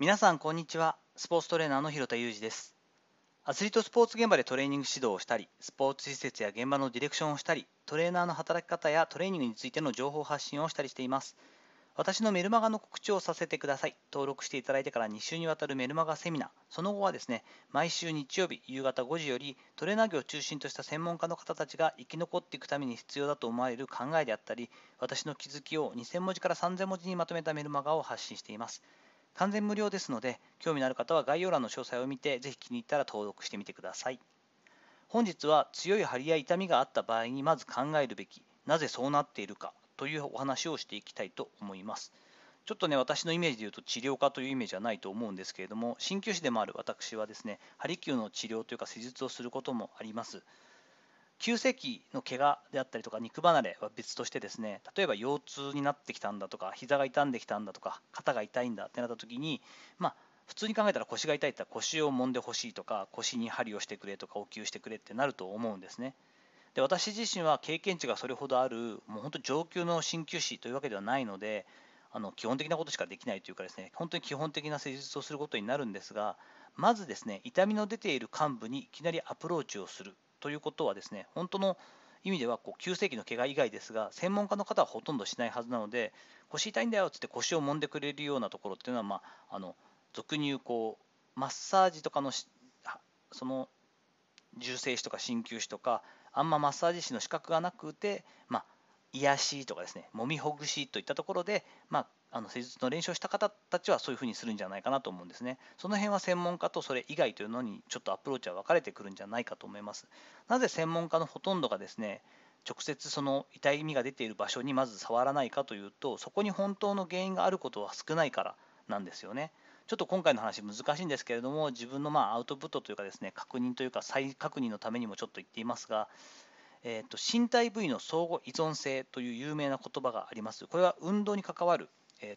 皆さんこんにちはスポーツトレーナーの広田裕二ですアスリートスポーツ現場でトレーニング指導をしたりスポーツ施設や現場のディレクションをしたりトレーナーの働き方やトレーニングについての情報発信をしたりしています私のメルマガの告知をさせてください。登録していただいてから2週にわたるメルマガセミナー、その後はですね、毎週日曜日夕方5時よりトレーナー業を中心とした専門家の方たちが生き残っていくために必要だと思われる考えであったり、私の気づきを2000文字から3000文字にまとめたメルマガを発信しています。完全無料ですので、興味のある方は概要欄の詳細を見て、ぜひ気に入ったら登録してみてください。本日は強い張りや痛みがあった場合にまず考えるべき、なぜそうなっているかというお話をしていきたいと思います。ちょっとね、私のイメージで言うと治療家というイメージはないと思うんですけれども、鍼灸師でもある私はですね、ハリキューの治療というか施術をすることもあります。急性期の怪我であったりとか肉離れは別としてですね例えば腰痛になってきたんだとか膝が痛んできたんだとか肩が痛いんだってなった時にまあ普通に考えたら腰が痛いって言ったら腰を揉んでほしいとか腰に針をしてくれとかお灸してくれってなると思うんですね。で私自身は経験値がそれほどあるもう本当上級の鍼灸師というわけではないのであの基本的なことしかできないというかですね本当に基本的な施術をすることになるんですがまずですね痛みの出ている幹部にいきなりアプローチをするということはですね本当の意味ではこう急性期の怪我以外ですが専門家の方はほとんどしないはずなので腰痛いんだよっつって腰を揉んでくれるようなところっていうのは、まあ、あの俗に言うこうマッサージとかのその重生師とか鍼灸師とかあんまマッサージ師の資格がなくて、まあ、癒しとかですね、揉みほぐしといったところで、まあ、あの施術の練習をした方たちはそういうふうにするんじゃないかなと思うんですね。その辺は専門家とそれ以外というのにちょっとアプローチは分かれてくるんじゃないかと思います。なぜ専門家のほとんどがですね、直接その痛みが出ている場所にまず触らないかというと、そこに本当の原因があることは少ないからなんですよね。ちょっと今回の話難しいんですけれども、自分のまあアウトプットというかですね、確認というか再確認のためにもちょっと言っていますが、えーと、身体部位の相互依存性という有名な言葉があります。これは運動に関わる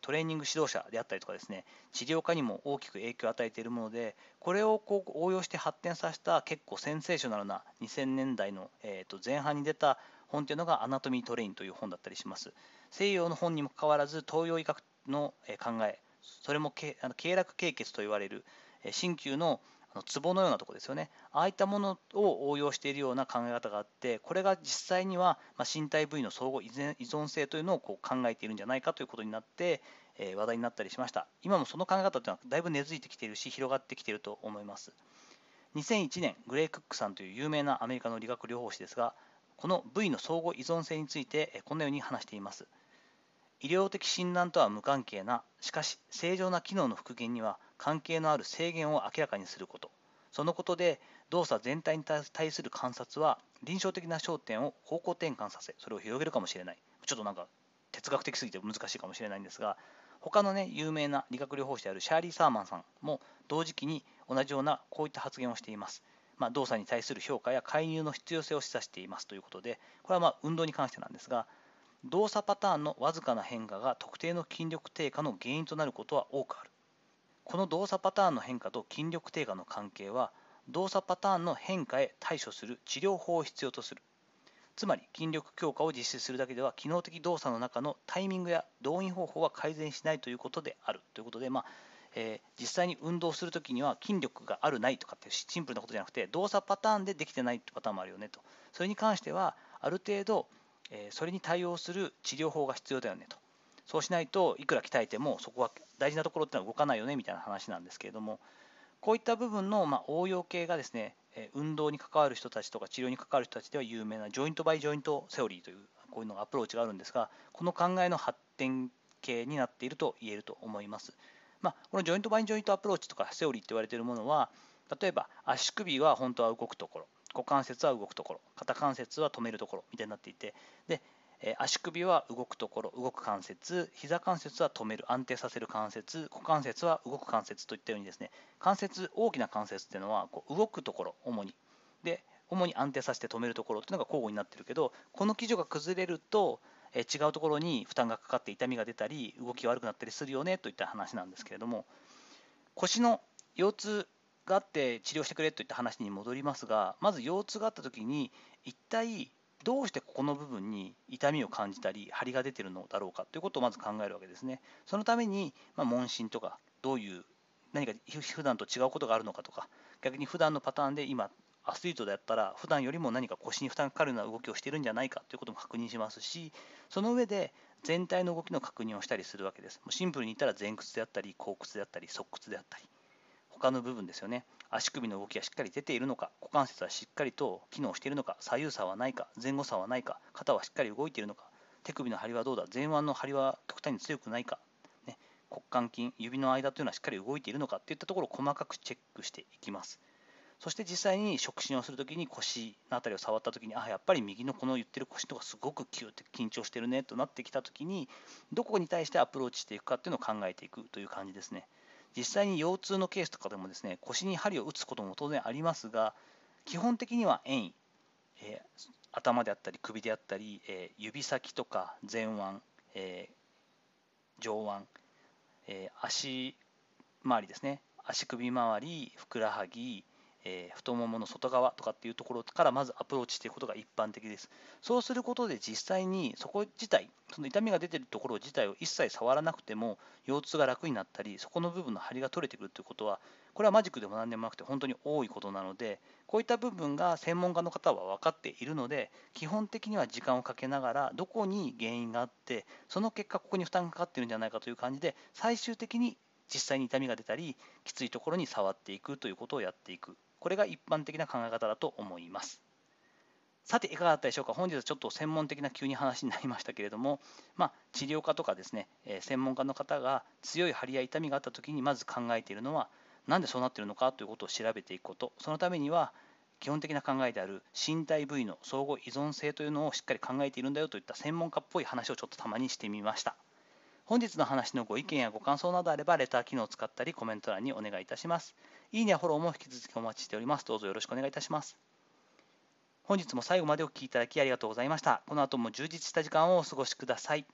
トレーニング指導者であったりとかですね治療家にも大きく影響を与えているものでこれをこう応用して発展させた結構センセーショナルな2000年代の、えー、と前半に出た本というのがアナトミートレインという本だったりします。西洋の本にもかかわらず東洋医学の考えそれも経絡経血と言われる鍼灸のあの壺のようなとこですよね。ああいったものを応用しているような考え方があってこれが実際には、ま身体部位の相互依存性というのをこう考えているんじゃないかということになって、え話題になったりしました。今もその考え方というのはだいぶ根付いてきているし広がってきていると思います。2001年グレイ・クックさんという有名なアメリカの理学療法士ですがこの部位の相互依存性についてこのように話しています。医療的診断とは無関係なしかし正常な機能の復元には関係のある制限を明らかにすることそのことで動作全体に対する観察は臨床的な焦点を方向転換させそれを広げるかもしれないちょっとなんか哲学的すぎて難しいかもしれないんですが他のね有名な理学療法士であるシャーリー・サーマンさんも同時期に同じようなこういった発言をしています。まあ、動作に対する評価や介入の必要性を示唆していますということでこれはま運動に関してなんですが動作パターンのわずかな変化が特定の筋力低下の原因となることは多くある。この動作パターンの変化と筋力低下の関係は動作パターンの変化へ対処する治療法を必要とする。つまり筋力強化を実施するだけでは機能的動作の中のタイミングや動員方法は改善しないということである。ということで、まあえー、実際に運動するときには筋力があるないとかってシンプルなことじゃなくて動作パターンでできてないってパターンもあるよねと。それに関してはある程度、え、それに対応する治療法が必要だよねとそうしないといくら鍛えてもそこは大事なところってのは動かないよねみたいな話なんですけれどもこういった部分の、まあ、応用系がですね運動に関わる人たちとか治療に関わる人たちでは有名なジョイントバイジョイントセオリーというこういうのがアプローチがあるんですがこの考えの発展系になっていると言えると思います。まあ、この Joint by Joint Approach とかセオリーって言われているものは例えば足首は本当は動くところ股関節は動くところ肩関節は止めるところみたいになっていてで足首は動くところ、動く関節、膝関節は止める、安定させる関節、股関節は動く関節といったようにですね、関節、大きな関節っていうのはこう動くところ、主に。で、主に安定させて止めるところっていうのが交互になってるけど、この基準が崩れると、違うところに負担がかかって痛みが出たり、動き悪くなったりするよねといった話なんですけれども、腰の腰痛があって治療してくれといった話に戻りますが、まず腰痛があった時に、一体どうしてここの部分に痛みを感じたり張りが出てるのだろうかということをまず考えるわけですね。そのために、まあ、問診とかどういう何か普段と違うことがあるのかとか逆に普段のパターンで今アスリートであったら普段よりも何か腰に負担がかかるような動きをしているんじゃないかということも確認しますしその上で全体の動きの確認をしたりするわけですシンプルに言ったら前屈であったり後屈であったり側屈であったり他の部分ですよね。足首の動きがしっかり出ているのか股関節はしっかりと機能しているのか左右差はないか前後差はないか肩はしっかり動いているのか手首の張りはどうだ前腕の張りは極端に強くないか、ね、骨幹筋指の間というのはしっかり動いているのかといったところを細かくチェックしていきます。そして実際に触診をするときに腰の辺りを触ったときにあやっぱり右のこの言ってる腰とかすごくキューって緊張してるねとなってきたときにどこに対してアプローチしていくかっていうのを考えていくという感じですね。実際に腰痛のケースとかでもですね腰に針を打つことも当然ありますが基本的には遠位、えー、頭であったり首であったり、えー、指先とか前腕、えー、上腕、え足周りですね足首周りふくらはぎえー、太ももの外側とかっていうところからまずアプローチしていくことが一般的です。そうすることで実際にそこ自体、その痛みが出てるところ自体を一切触らなくても腰痛が楽になったり、そこの部分の張りが取れてくるということは、これはマジックでも何でもなくて本当に多いことなので、こういった部分が専門家の方は分かっているので、基本的には時間をかけながら、どこに原因があって、その結果、ここに負担がかかってるんじゃないかという感じで、最終的に実際に痛みが出たり、きついところに触っていくということをやっていく。これが一般的な考え方だと思います。さて、いかがだったでしょうか？本日はちょっと専門的な急に話になりましたけれども、まあ、治療家とかですね、え、専門家の方が強い張りや痛みがあったときにまず考えているのは、なんでそうなっているのかということを調べていくこと、そのためには、基本的な考えである身体部位の相互依存性というのをしっかり考えているんだよといった専門家っぽい話をちょっとたまにしてみました。本日の話のご意見やご感想などあれば、レター機能を使ったりコメント欄にお願いいたします。いいねやフォローも引き続きお待ちしております。どうぞよろしくお願いいたします。本日も最後までお聴きいただきありがとうございました。この後も充実した時間をお過ごしください。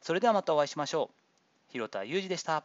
それではまたお会いしましょう。広田裕二でした。